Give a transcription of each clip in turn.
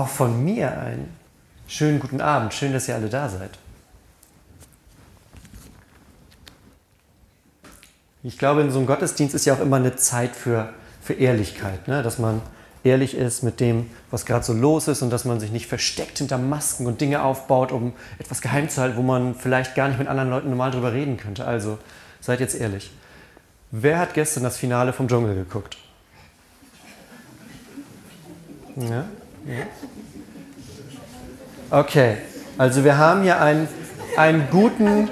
Auch von mir einen schönen guten Abend. Schön, dass ihr alle da seid. Ich glaube, in so einem Gottesdienst ist ja auch immer eine Zeit für, für Ehrlichkeit, ne? dass man ehrlich ist mit dem, was gerade so los ist und dass man sich nicht versteckt hinter Masken und Dinge aufbaut, um etwas geheim zu halten, wo man vielleicht gar nicht mit anderen Leuten normal drüber reden könnte. Also seid jetzt ehrlich. Wer hat gestern das Finale vom Dschungel geguckt? Ja? Okay, also wir haben hier einen, einen, guten,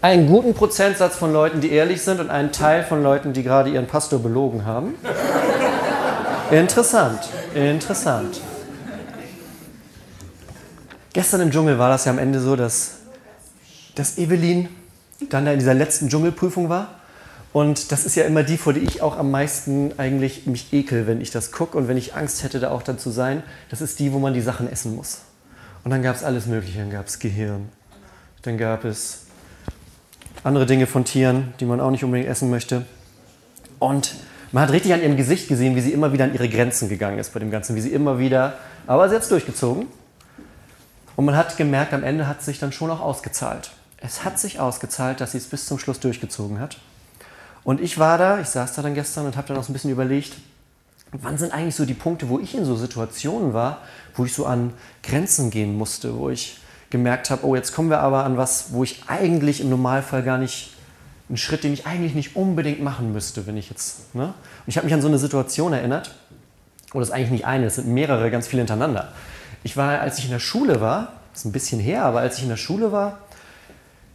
einen guten Prozentsatz von Leuten, die ehrlich sind und einen Teil von Leuten, die gerade ihren Pastor belogen haben. Interessant, interessant. Gestern im Dschungel war das ja am Ende so, dass, dass Evelyn dann da in dieser letzten Dschungelprüfung war. Und das ist ja immer die, vor der ich auch am meisten eigentlich mich ekel, wenn ich das gucke und wenn ich Angst hätte, da auch dann zu sein. Das ist die, wo man die Sachen essen muss. Und dann gab es alles Mögliche. Dann gab es Gehirn. Dann gab es andere Dinge von Tieren, die man auch nicht unbedingt essen möchte. Und man hat richtig an ihrem Gesicht gesehen, wie sie immer wieder an ihre Grenzen gegangen ist bei dem Ganzen, wie sie immer wieder, aber sie hat es durchgezogen. Und man hat gemerkt, am Ende hat es sich dann schon auch ausgezahlt. Es hat sich ausgezahlt, dass sie es bis zum Schluss durchgezogen hat. Und ich war da, ich saß da dann gestern und habe dann auch so ein bisschen überlegt, wann sind eigentlich so die Punkte, wo ich in so Situationen war, wo ich so an Grenzen gehen musste, wo ich gemerkt habe, oh, jetzt kommen wir aber an was, wo ich eigentlich im Normalfall gar nicht ein Schritt, den ich eigentlich nicht unbedingt machen müsste, wenn ich jetzt. Ne? Und ich habe mich an so eine Situation erinnert, oder das ist eigentlich nicht eine, es sind mehrere, ganz viele hintereinander. Ich war, als ich in der Schule war, das ist ein bisschen her, aber als ich in der Schule war,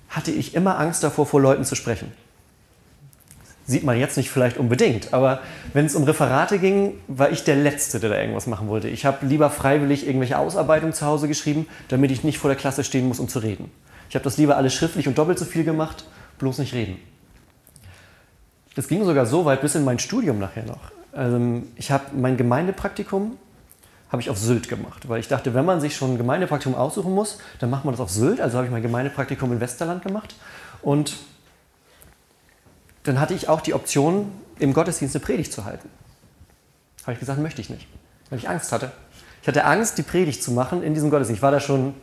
hatte ich immer Angst davor, vor Leuten zu sprechen. Sieht man jetzt nicht vielleicht unbedingt, aber wenn es um Referate ging, war ich der Letzte, der da irgendwas machen wollte. Ich habe lieber freiwillig irgendwelche Ausarbeitungen zu Hause geschrieben, damit ich nicht vor der Klasse stehen muss, um zu reden. Ich habe das lieber alles schriftlich und doppelt so viel gemacht, bloß nicht reden. Das ging sogar so weit bis in mein Studium nachher noch. Also ich habe mein Gemeindepraktikum habe ich auf Sylt gemacht, weil ich dachte, wenn man sich schon ein Gemeindepraktikum aussuchen muss, dann macht man das auf Sylt. Also habe ich mein Gemeindepraktikum in Westerland gemacht und dann hatte ich auch die Option, im Gottesdienst eine Predigt zu halten. Habe ich gesagt, möchte ich nicht, weil ich Angst hatte. Ich hatte Angst, die Predigt zu machen in diesem Gottesdienst. Ich war da schon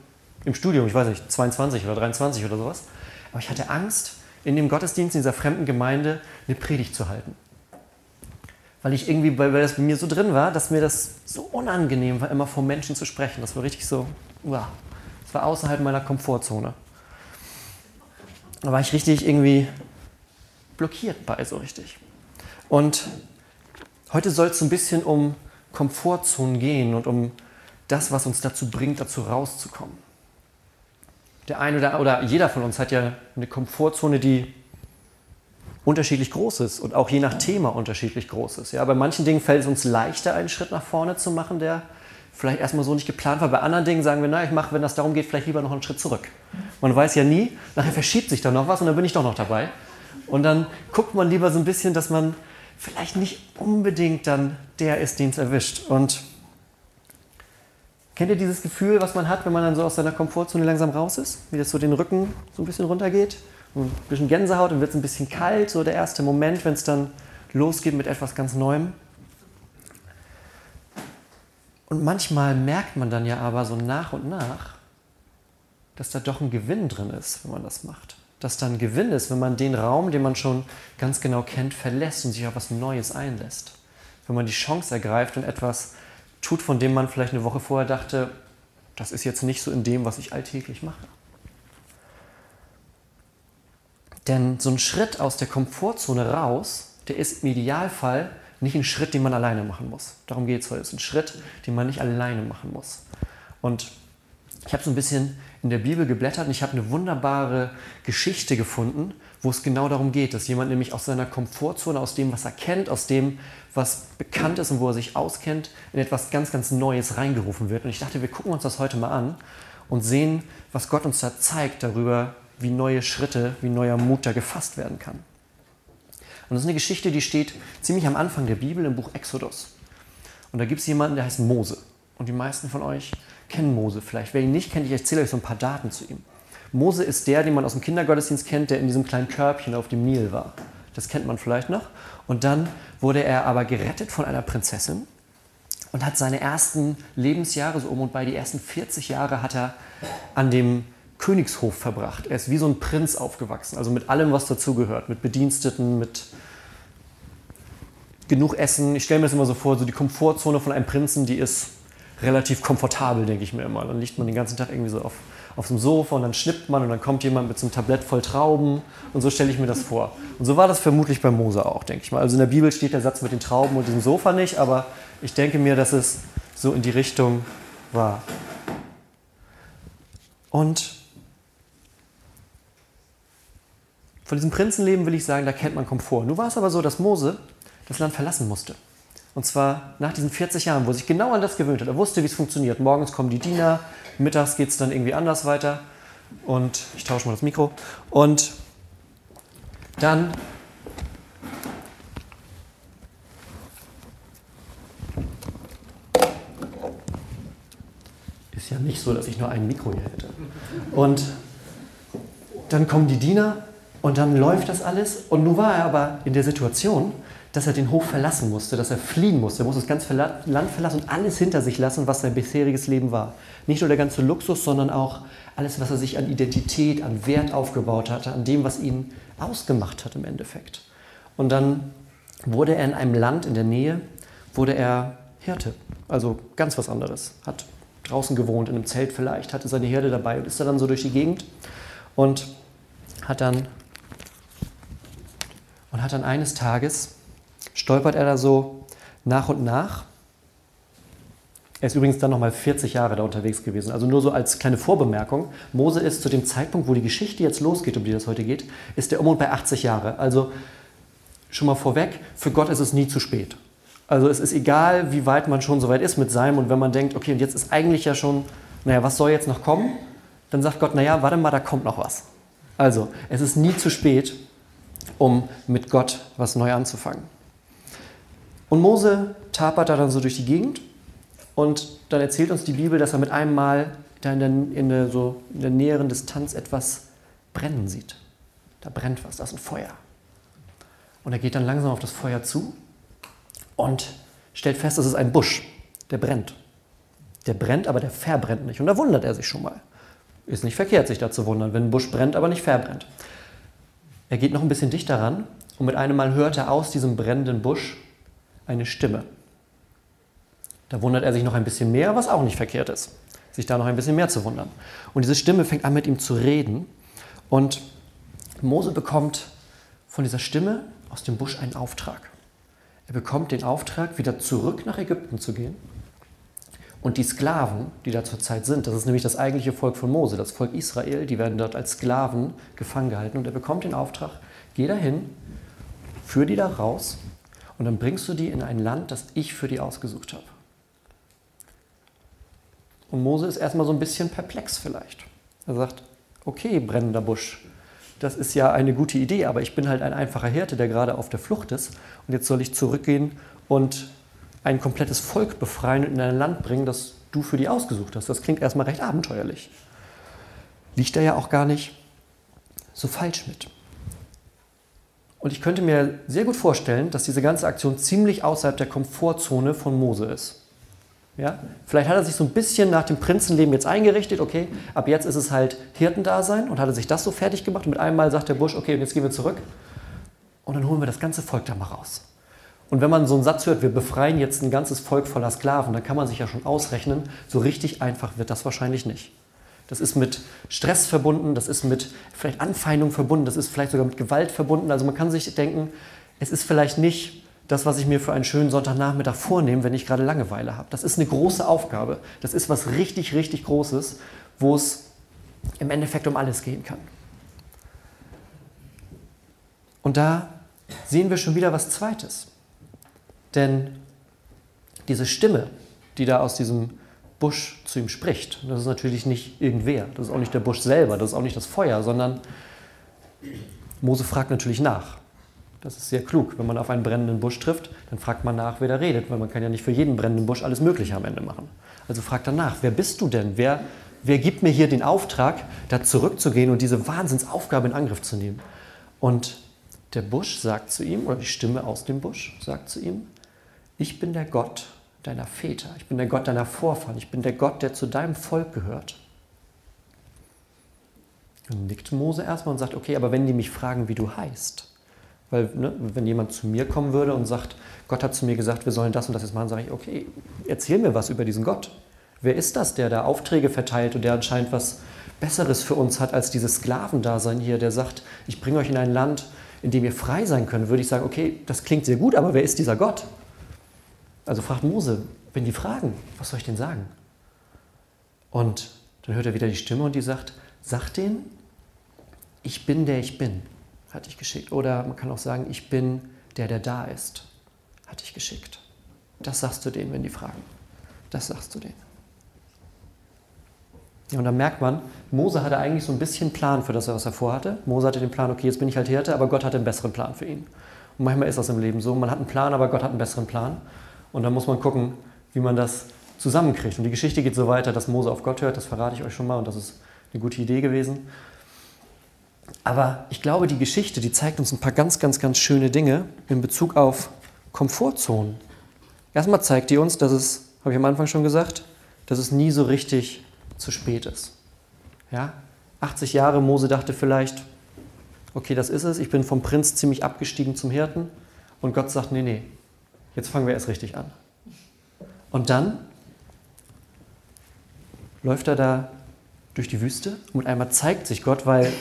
im Studium, ich weiß nicht, 22 oder 23 oder sowas. Aber ich hatte Angst, in dem Gottesdienst in dieser fremden Gemeinde eine Predigt zu halten. Weil ich irgendwie, weil das bei mir so drin war, dass mir das so unangenehm war, immer vor Menschen zu sprechen. Das war richtig so, wow, das war außerhalb meiner Komfortzone. Da war ich richtig irgendwie blockiert bei, so richtig. Und heute soll es so ein bisschen um Komfortzonen gehen und um das, was uns dazu bringt, dazu rauszukommen. Der eine oder, oder jeder von uns hat ja eine Komfortzone, die unterschiedlich groß ist und auch je nach Thema unterschiedlich groß ist. Ja, bei manchen Dingen fällt es uns leichter, einen Schritt nach vorne zu machen, der vielleicht erstmal so nicht geplant war. Bei anderen Dingen sagen wir, na, ich mache, wenn das darum geht, vielleicht lieber noch einen Schritt zurück. Man weiß ja nie, nachher verschiebt sich da noch was und dann bin ich doch noch dabei. Und dann guckt man lieber so ein bisschen, dass man vielleicht nicht unbedingt dann der ist, den es erwischt. Und kennt ihr dieses Gefühl, was man hat, wenn man dann so aus seiner Komfortzone langsam raus ist? Wie das so den Rücken so ein bisschen runtergeht? ein bisschen Gänsehaut und wird es ein bisschen kalt, so der erste Moment, wenn es dann losgeht mit etwas ganz Neuem. Und manchmal merkt man dann ja aber so nach und nach, dass da doch ein Gewinn drin ist, wenn man das macht dass dann Gewinn ist, wenn man den Raum, den man schon ganz genau kennt, verlässt und sich auf was Neues einlässt. Wenn man die Chance ergreift und etwas tut, von dem man vielleicht eine Woche vorher dachte, das ist jetzt nicht so in dem, was ich alltäglich mache. Denn so ein Schritt aus der Komfortzone raus, der ist im Idealfall nicht ein Schritt, den man alleine machen muss. Darum geht es heute. Es ist ein Schritt, den man nicht alleine machen muss. Und ich habe so ein bisschen in der Bibel geblättert und ich habe eine wunderbare Geschichte gefunden, wo es genau darum geht, dass jemand nämlich aus seiner Komfortzone, aus dem, was er kennt, aus dem, was bekannt ist und wo er sich auskennt, in etwas ganz, ganz Neues reingerufen wird. Und ich dachte, wir gucken uns das heute mal an und sehen, was Gott uns da zeigt darüber, wie neue Schritte, wie neuer Mut da gefasst werden kann. Und das ist eine Geschichte, die steht ziemlich am Anfang der Bibel im Buch Exodus. Und da gibt es jemanden, der heißt Mose. Und die meisten von euch kennen Mose vielleicht. Wer ihn nicht kennt, ich erzähle euch so ein paar Daten zu ihm. Mose ist der, den man aus dem Kindergottesdienst kennt, der in diesem kleinen Körbchen auf dem Nil war. Das kennt man vielleicht noch. Und dann wurde er aber gerettet von einer Prinzessin. und hat seine ersten Lebensjahre, so um und bei die ersten 40 Jahre, hat er an dem Königshof verbracht. Er ist wie so ein Prinz aufgewachsen, also mit allem, was dazugehört, mit Bediensteten, mit genug Essen. Ich stelle mir das immer so vor, so die Komfortzone von einem Prinzen, die ist relativ komfortabel, denke ich mir immer. Dann liegt man den ganzen Tag irgendwie so auf, auf dem Sofa und dann schnippt man und dann kommt jemand mit so einem Tablett voll Trauben und so stelle ich mir das vor. Und so war das vermutlich bei Mose auch, denke ich mal. Also in der Bibel steht der Satz mit den Trauben und diesem Sofa nicht, aber ich denke mir, dass es so in die Richtung war. Und von diesem Prinzenleben will ich sagen, da kennt man Komfort. Nun war es aber so, dass Mose das Land verlassen musste. Und zwar nach diesen 40 Jahren, wo er sich genau an das gewöhnt hat. Er wusste, wie es funktioniert. Morgens kommen die Diener, mittags geht es dann irgendwie anders weiter. Und ich tausche mal das Mikro. Und dann ist ja nicht so, dass ich nur ein Mikro hier hätte. Und dann kommen die Diener und dann läuft das alles. Und nun war er aber in der Situation, dass er den Hof verlassen musste, dass er fliehen musste. Er musste das ganze Land verlassen und alles hinter sich lassen, was sein bisheriges Leben war. Nicht nur der ganze Luxus, sondern auch alles, was er sich an Identität, an Wert aufgebaut hatte, an dem, was ihn ausgemacht hat im Endeffekt. Und dann wurde er in einem Land in der Nähe, wurde er Hirte, also ganz was anderes. Hat draußen gewohnt, in einem Zelt vielleicht, hatte seine Herde dabei und ist da dann so durch die Gegend und hat dann und hat dann eines Tages stolpert er da so nach und nach. Er ist übrigens dann nochmal 40 Jahre da unterwegs gewesen. Also nur so als kleine Vorbemerkung. Mose ist zu dem Zeitpunkt, wo die Geschichte jetzt losgeht, um die das heute geht, ist der um und bei 80 Jahre. Also schon mal vorweg, für Gott ist es nie zu spät. Also es ist egal, wie weit man schon so weit ist mit seinem und wenn man denkt, okay, und jetzt ist eigentlich ja schon, naja, was soll jetzt noch kommen? Dann sagt Gott, naja, warte mal, da kommt noch was. Also es ist nie zu spät, um mit Gott was neu anzufangen. Und Mose tapert da dann so durch die Gegend und dann erzählt uns die Bibel, dass er mit einem Mal da in der, in der, so in der näheren Distanz etwas brennen sieht. Da brennt was, da ist ein Feuer. Und er geht dann langsam auf das Feuer zu und stellt fest, das ist ein Busch, der brennt. Der brennt, aber der verbrennt nicht. Und da wundert er sich schon mal. Ist nicht verkehrt, sich da zu wundern, wenn ein Busch brennt, aber nicht verbrennt. Er geht noch ein bisschen dichter ran und mit einem Mal hört er aus diesem brennenden Busch eine Stimme. Da wundert er sich noch ein bisschen mehr, was auch nicht verkehrt ist, sich da noch ein bisschen mehr zu wundern. Und diese Stimme fängt an mit ihm zu reden und Mose bekommt von dieser Stimme aus dem Busch einen Auftrag. Er bekommt den Auftrag, wieder zurück nach Ägypten zu gehen. Und die Sklaven, die da zurzeit sind, das ist nämlich das eigentliche Volk von Mose, das Volk Israel, die werden dort als Sklaven gefangen gehalten. Und er bekommt den Auftrag, geh dahin, führ die da raus und dann bringst du die in ein Land, das ich für die ausgesucht habe. Und Mose ist erstmal so ein bisschen perplex vielleicht. Er sagt, okay, brennender Busch, das ist ja eine gute Idee, aber ich bin halt ein einfacher Hirte, der gerade auf der Flucht ist. Und jetzt soll ich zurückgehen und ein komplettes Volk befreien und in ein Land bringen, das du für die ausgesucht hast. Das klingt erstmal recht abenteuerlich. Liegt da ja auch gar nicht so falsch mit. Und ich könnte mir sehr gut vorstellen, dass diese ganze Aktion ziemlich außerhalb der Komfortzone von Mose ist. Ja? Vielleicht hat er sich so ein bisschen nach dem Prinzenleben jetzt eingerichtet, okay, ab jetzt ist es halt Hirtendasein und hat er sich das so fertig gemacht und mit einem Mal sagt der Busch, okay, und jetzt gehen wir zurück und dann holen wir das ganze Volk da mal raus. Und wenn man so einen Satz hört, wir befreien jetzt ein ganzes Volk voller Sklaven, dann kann man sich ja schon ausrechnen, so richtig einfach wird das wahrscheinlich nicht. Das ist mit Stress verbunden, das ist mit vielleicht Anfeindung verbunden, das ist vielleicht sogar mit Gewalt verbunden. Also man kann sich denken, es ist vielleicht nicht das, was ich mir für einen schönen Sonntagnachmittag vornehme, wenn ich gerade Langeweile habe. Das ist eine große Aufgabe. Das ist was richtig, richtig Großes, wo es im Endeffekt um alles gehen kann. Und da sehen wir schon wieder was Zweites. Denn diese Stimme, die da aus diesem Busch zu ihm spricht. Das ist natürlich nicht irgendwer, das ist auch nicht der Busch selber, das ist auch nicht das Feuer, sondern Mose fragt natürlich nach. Das ist sehr klug. Wenn man auf einen brennenden Busch trifft, dann fragt man nach, wer da redet, weil man kann ja nicht für jeden brennenden Busch alles Mögliche am Ende machen. Also fragt er nach, wer bist du denn? Wer, wer gibt mir hier den Auftrag, da zurückzugehen und diese Wahnsinnsaufgabe in Angriff zu nehmen? Und der Busch sagt zu ihm, oder die Stimme aus dem Busch sagt zu ihm, ich bin der Gott, deiner Väter. Ich bin der Gott deiner Vorfahren. Ich bin der Gott, der zu deinem Volk gehört. Dann nickt Mose erstmal und sagt, okay, aber wenn die mich fragen, wie du heißt, weil ne, wenn jemand zu mir kommen würde und sagt, Gott hat zu mir gesagt, wir sollen das und das jetzt machen, sage ich, okay, erzähl mir was über diesen Gott. Wer ist das, der da Aufträge verteilt und der anscheinend was Besseres für uns hat als dieses Sklavendasein hier, der sagt, ich bringe euch in ein Land, in dem ihr frei sein könnt, würde ich sagen, okay, das klingt sehr gut, aber wer ist dieser Gott? Also fragt Mose, wenn die fragen, was soll ich denn sagen? Und dann hört er wieder die Stimme und die sagt, sag denen, ich bin der ich bin, hatte ich geschickt. Oder man kann auch sagen, ich bin der, der da ist, hatte ich geschickt. Das sagst du denen, wenn die fragen. Das sagst du denen. Ja, und dann merkt man, Mose hatte eigentlich so ein bisschen Plan für das, was er vorhatte. Mose hatte den Plan, okay, jetzt bin ich halt Hirte, aber Gott hatte einen besseren Plan für ihn. Und manchmal ist das im Leben so, man hat einen Plan, aber Gott hat einen besseren Plan. Und dann muss man gucken, wie man das zusammenkriegt. Und die Geschichte geht so weiter, dass Mose auf Gott hört, das verrate ich euch schon mal und das ist eine gute Idee gewesen. Aber ich glaube, die Geschichte, die zeigt uns ein paar ganz, ganz, ganz schöne Dinge in Bezug auf Komfortzonen. Erstmal zeigt die uns, dass es, habe ich am Anfang schon gesagt, dass es nie so richtig zu spät ist. Ja? 80 Jahre, Mose dachte vielleicht, okay, das ist es, ich bin vom Prinz ziemlich abgestiegen zum Hirten. Und Gott sagt, nee, nee, jetzt fangen wir erst richtig an. Und dann läuft er da durch die Wüste und einmal zeigt sich Gott, weil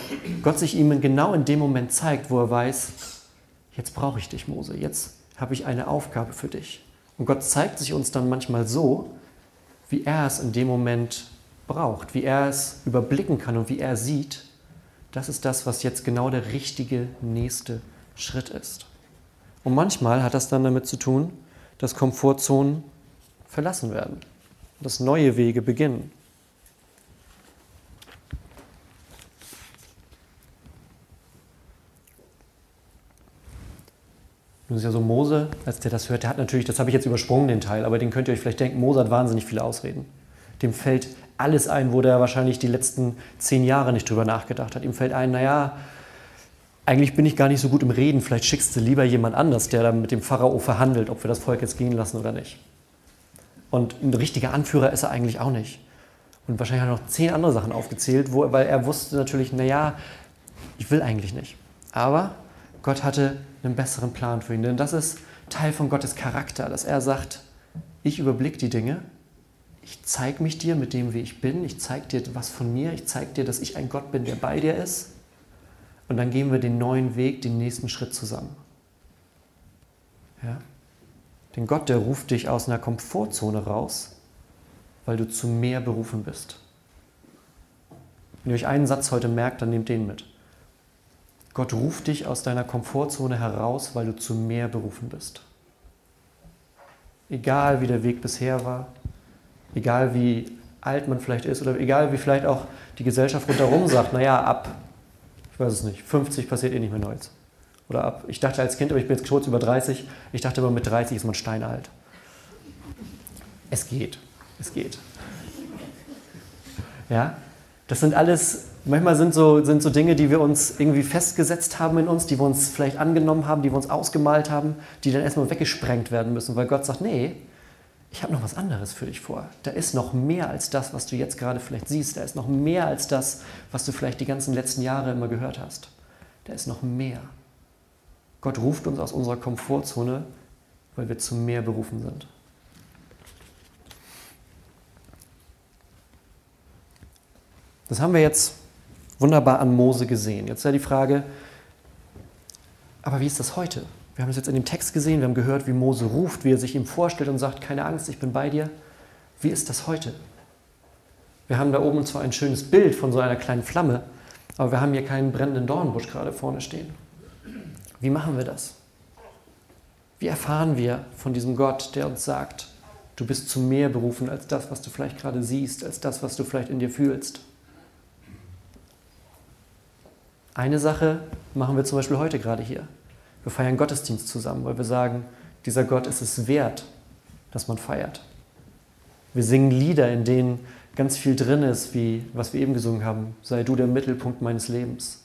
Gott sich ihm genau in dem Moment zeigt, wo er weiß, jetzt brauche ich dich, Mose, jetzt habe ich eine Aufgabe für dich. Und Gott zeigt sich uns dann manchmal so, wie er es in dem Moment braucht, wie er es überblicken kann und wie er sieht, das ist das, was jetzt genau der richtige nächste Schritt ist. Und manchmal hat das dann damit zu tun, dass Komfortzonen verlassen werden, dass neue Wege beginnen. Nun ist ja so Mose, als der das hört, der hat natürlich, das habe ich jetzt übersprungen, den Teil, aber den könnt ihr euch vielleicht denken, Mose hat wahnsinnig viele Ausreden. Dem fällt alles ein, wo der wahrscheinlich die letzten zehn Jahre nicht drüber nachgedacht hat. Ihm fällt ein, naja, eigentlich bin ich gar nicht so gut im Reden, vielleicht schickst du lieber jemand anders, der dann mit dem Pharao verhandelt, ob wir das Volk jetzt gehen lassen oder nicht. Und ein richtiger Anführer ist er eigentlich auch nicht. Und wahrscheinlich hat er noch zehn andere Sachen aufgezählt, wo, weil er wusste natürlich, naja, ich will eigentlich nicht. Aber Gott hatte einen besseren Plan für ihn. Denn das ist Teil von Gottes Charakter, dass er sagt, ich überblicke die Dinge ich zeige mich dir mit dem, wie ich bin, ich zeige dir was von mir, ich zeige dir, dass ich ein Gott bin, der bei dir ist. Und dann gehen wir den neuen Weg, den nächsten Schritt zusammen. Ja? Denn Gott, der ruft dich aus einer Komfortzone raus, weil du zu mehr berufen bist. Wenn ihr euch einen Satz heute merkt, dann nehmt den mit. Gott ruft dich aus deiner Komfortzone heraus, weil du zu mehr berufen bist. Egal wie der Weg bisher war, egal wie alt man vielleicht ist oder egal wie vielleicht auch die Gesellschaft rundherum sagt, naja, ab, ich weiß es nicht, 50 passiert eh nicht mehr Neues. Oder ab, ich dachte als Kind, aber ich bin jetzt kurz über 30, ich dachte immer, mit 30 ist man steinalt. Es geht, es geht. Ja, das sind alles, manchmal sind so, sind so Dinge, die wir uns irgendwie festgesetzt haben in uns, die wir uns vielleicht angenommen haben, die wir uns ausgemalt haben, die dann erstmal weggesprengt werden müssen, weil Gott sagt, nee, ich habe noch was anderes für dich vor. Da ist noch mehr als das, was du jetzt gerade vielleicht siehst. Da ist noch mehr als das, was du vielleicht die ganzen letzten Jahre immer gehört hast. Da ist noch mehr. Gott ruft uns aus unserer Komfortzone, weil wir zu mehr berufen sind. Das haben wir jetzt wunderbar an Mose gesehen. Jetzt ist ja die Frage, aber wie ist das heute? Wir haben es jetzt in dem Text gesehen, wir haben gehört, wie Mose ruft, wie er sich ihm vorstellt und sagt, keine Angst, ich bin bei dir. Wie ist das heute? Wir haben da oben zwar ein schönes Bild von so einer kleinen Flamme, aber wir haben hier keinen brennenden Dornbusch gerade vorne stehen. Wie machen wir das? Wie erfahren wir von diesem Gott, der uns sagt, du bist zu mehr berufen als das, was du vielleicht gerade siehst, als das, was du vielleicht in dir fühlst? Eine Sache machen wir zum Beispiel heute gerade hier. Wir feiern Gottesdienst zusammen, weil wir sagen, dieser Gott ist es wert, dass man feiert. Wir singen Lieder, in denen ganz viel drin ist, wie was wir eben gesungen haben, sei du der Mittelpunkt meines Lebens.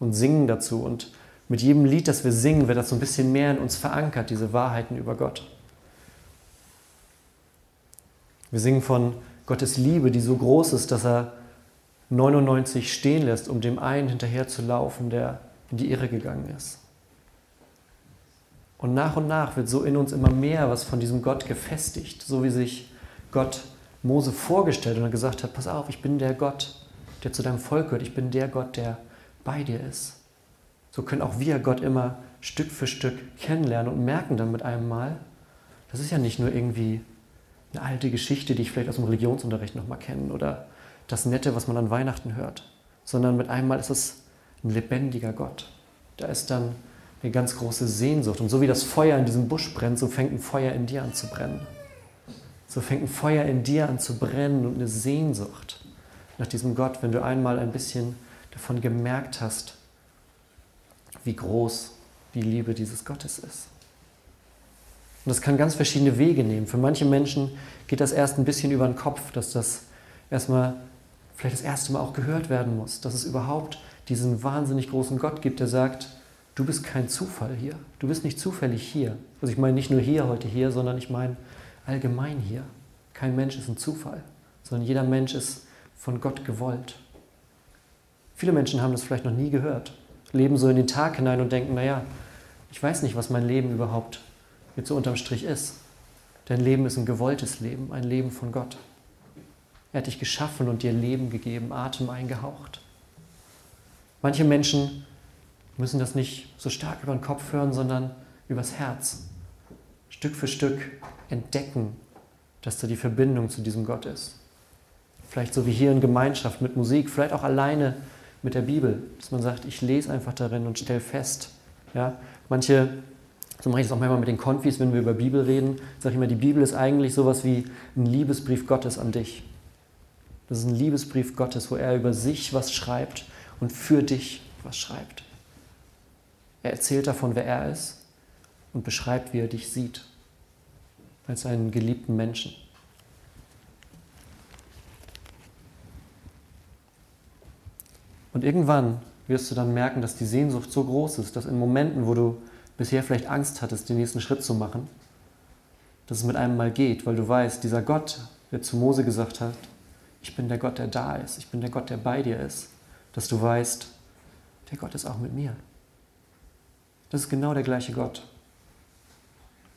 Und singen dazu. Und mit jedem Lied, das wir singen, wird das so ein bisschen mehr in uns verankert, diese Wahrheiten über Gott. Wir singen von Gottes Liebe, die so groß ist, dass er 99 stehen lässt, um dem einen hinterher zu laufen, der in die Irre gegangen ist. Und nach und nach wird so in uns immer mehr was von diesem Gott gefestigt, so wie sich Gott Mose vorgestellt und gesagt hat, pass auf, ich bin der Gott, der zu deinem Volk gehört, ich bin der Gott, der bei dir ist. So können auch wir Gott immer Stück für Stück kennenlernen und merken dann mit einem Mal, das ist ja nicht nur irgendwie eine alte Geschichte, die ich vielleicht aus dem Religionsunterricht nochmal kenne oder das Nette, was man an Weihnachten hört, sondern mit einem Mal ist es ein lebendiger Gott. Da ist dann eine ganz große Sehnsucht. Und so wie das Feuer in diesem Busch brennt, so fängt ein Feuer in dir an zu brennen. So fängt ein Feuer in dir an zu brennen und eine Sehnsucht nach diesem Gott, wenn du einmal ein bisschen davon gemerkt hast, wie groß die Liebe dieses Gottes ist. Und das kann ganz verschiedene Wege nehmen. Für manche Menschen geht das erst ein bisschen über den Kopf, dass das erstmal vielleicht das erste Mal auch gehört werden muss, dass es überhaupt diesen wahnsinnig großen Gott gibt, der sagt, du bist kein Zufall hier, du bist nicht zufällig hier. Also ich meine nicht nur hier heute hier, sondern ich meine allgemein hier. Kein Mensch ist ein Zufall, sondern jeder Mensch ist von Gott gewollt. Viele Menschen haben das vielleicht noch nie gehört, leben so in den Tag hinein und denken, naja, ich weiß nicht, was mein Leben überhaupt jetzt so unterm Strich ist. Dein Leben ist ein gewolltes Leben, ein Leben von Gott. Er hat dich geschaffen und dir Leben gegeben, Atem eingehaucht. Manche Menschen müssen das nicht so stark über den Kopf hören, sondern übers Herz. Stück für Stück entdecken, dass da die Verbindung zu diesem Gott ist. Vielleicht so wie hier in Gemeinschaft mit Musik, vielleicht auch alleine mit der Bibel, dass man sagt, ich lese einfach darin und stelle fest. Ja, manche, so mache ich das auch manchmal mit den Konfis, wenn wir über Bibel reden, sage ich immer, die Bibel ist eigentlich sowas wie ein Liebesbrief Gottes an dich. Das ist ein Liebesbrief Gottes, wo er über sich was schreibt und für dich was schreibt. Er erzählt davon, wer er ist und beschreibt, wie er dich sieht, als einen geliebten Menschen. Und irgendwann wirst du dann merken, dass die Sehnsucht so groß ist, dass in Momenten, wo du bisher vielleicht Angst hattest, den nächsten Schritt zu machen, dass es mit einem mal geht, weil du weißt, dieser Gott, der zu Mose gesagt hat, ich bin der Gott, der da ist, ich bin der Gott, der bei dir ist, dass du weißt, der Gott ist auch mit mir. Das ist genau der gleiche Gott.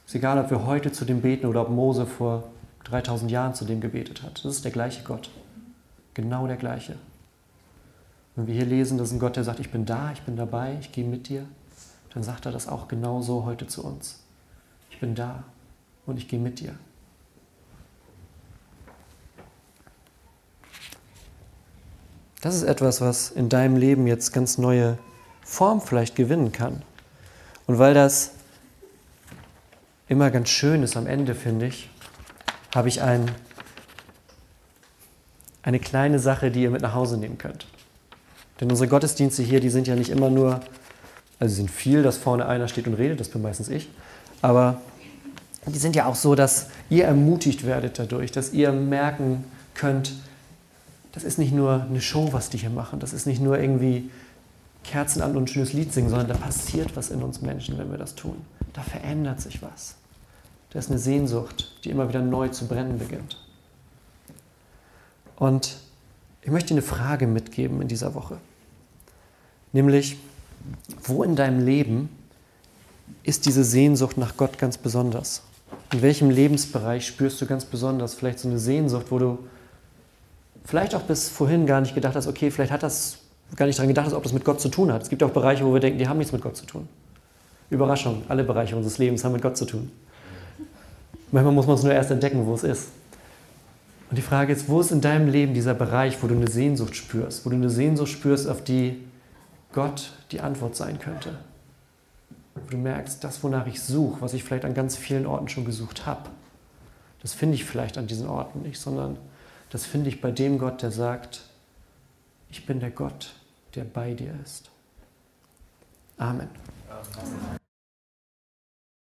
Es ist egal, ob wir heute zu dem beten oder ob Mose vor 3000 Jahren zu dem gebetet hat. Das ist der gleiche Gott. Genau der gleiche. Wenn wir hier lesen, das ist ein Gott, der sagt, ich bin da, ich bin dabei, ich gehe mit dir, dann sagt er das auch genauso heute zu uns. Ich bin da und ich gehe mit dir. Das ist etwas, was in deinem Leben jetzt ganz neue Form vielleicht gewinnen kann. Und weil das immer ganz schön ist am Ende, finde ich, habe ich ein, eine kleine Sache, die ihr mit nach Hause nehmen könnt. Denn unsere Gottesdienste hier, die sind ja nicht immer nur, also sind viel, dass vorne einer steht und redet, das bin meistens ich, aber die sind ja auch so, dass ihr ermutigt werdet dadurch, dass ihr merken könnt, das ist nicht nur eine Show, was die hier machen. Das ist nicht nur irgendwie Kerzen an und ein schönes Lied singen, sondern da passiert was in uns Menschen, wenn wir das tun. Da verändert sich was. Da ist eine Sehnsucht, die immer wieder neu zu brennen beginnt. Und ich möchte dir eine Frage mitgeben in dieser Woche. Nämlich, wo in deinem Leben ist diese Sehnsucht nach Gott ganz besonders? In welchem Lebensbereich spürst du ganz besonders vielleicht so eine Sehnsucht, wo du vielleicht auch bis vorhin gar nicht gedacht hast, okay, vielleicht hat das gar nicht daran gedacht hast, ob das mit Gott zu tun hat. Es gibt auch Bereiche, wo wir denken, die haben nichts mit Gott zu tun. Überraschung, alle Bereiche unseres Lebens haben mit Gott zu tun. Manchmal muss man es nur erst entdecken, wo es ist. Und die Frage ist, wo ist in deinem Leben dieser Bereich, wo du eine Sehnsucht spürst, wo du eine Sehnsucht spürst, auf die Gott die Antwort sein könnte? Wo du merkst, das, wonach ich suche, was ich vielleicht an ganz vielen Orten schon gesucht habe, das finde ich vielleicht an diesen Orten nicht, sondern das finde ich bei dem Gott, der sagt, ich bin der Gott, der bei dir ist. Amen. Amen.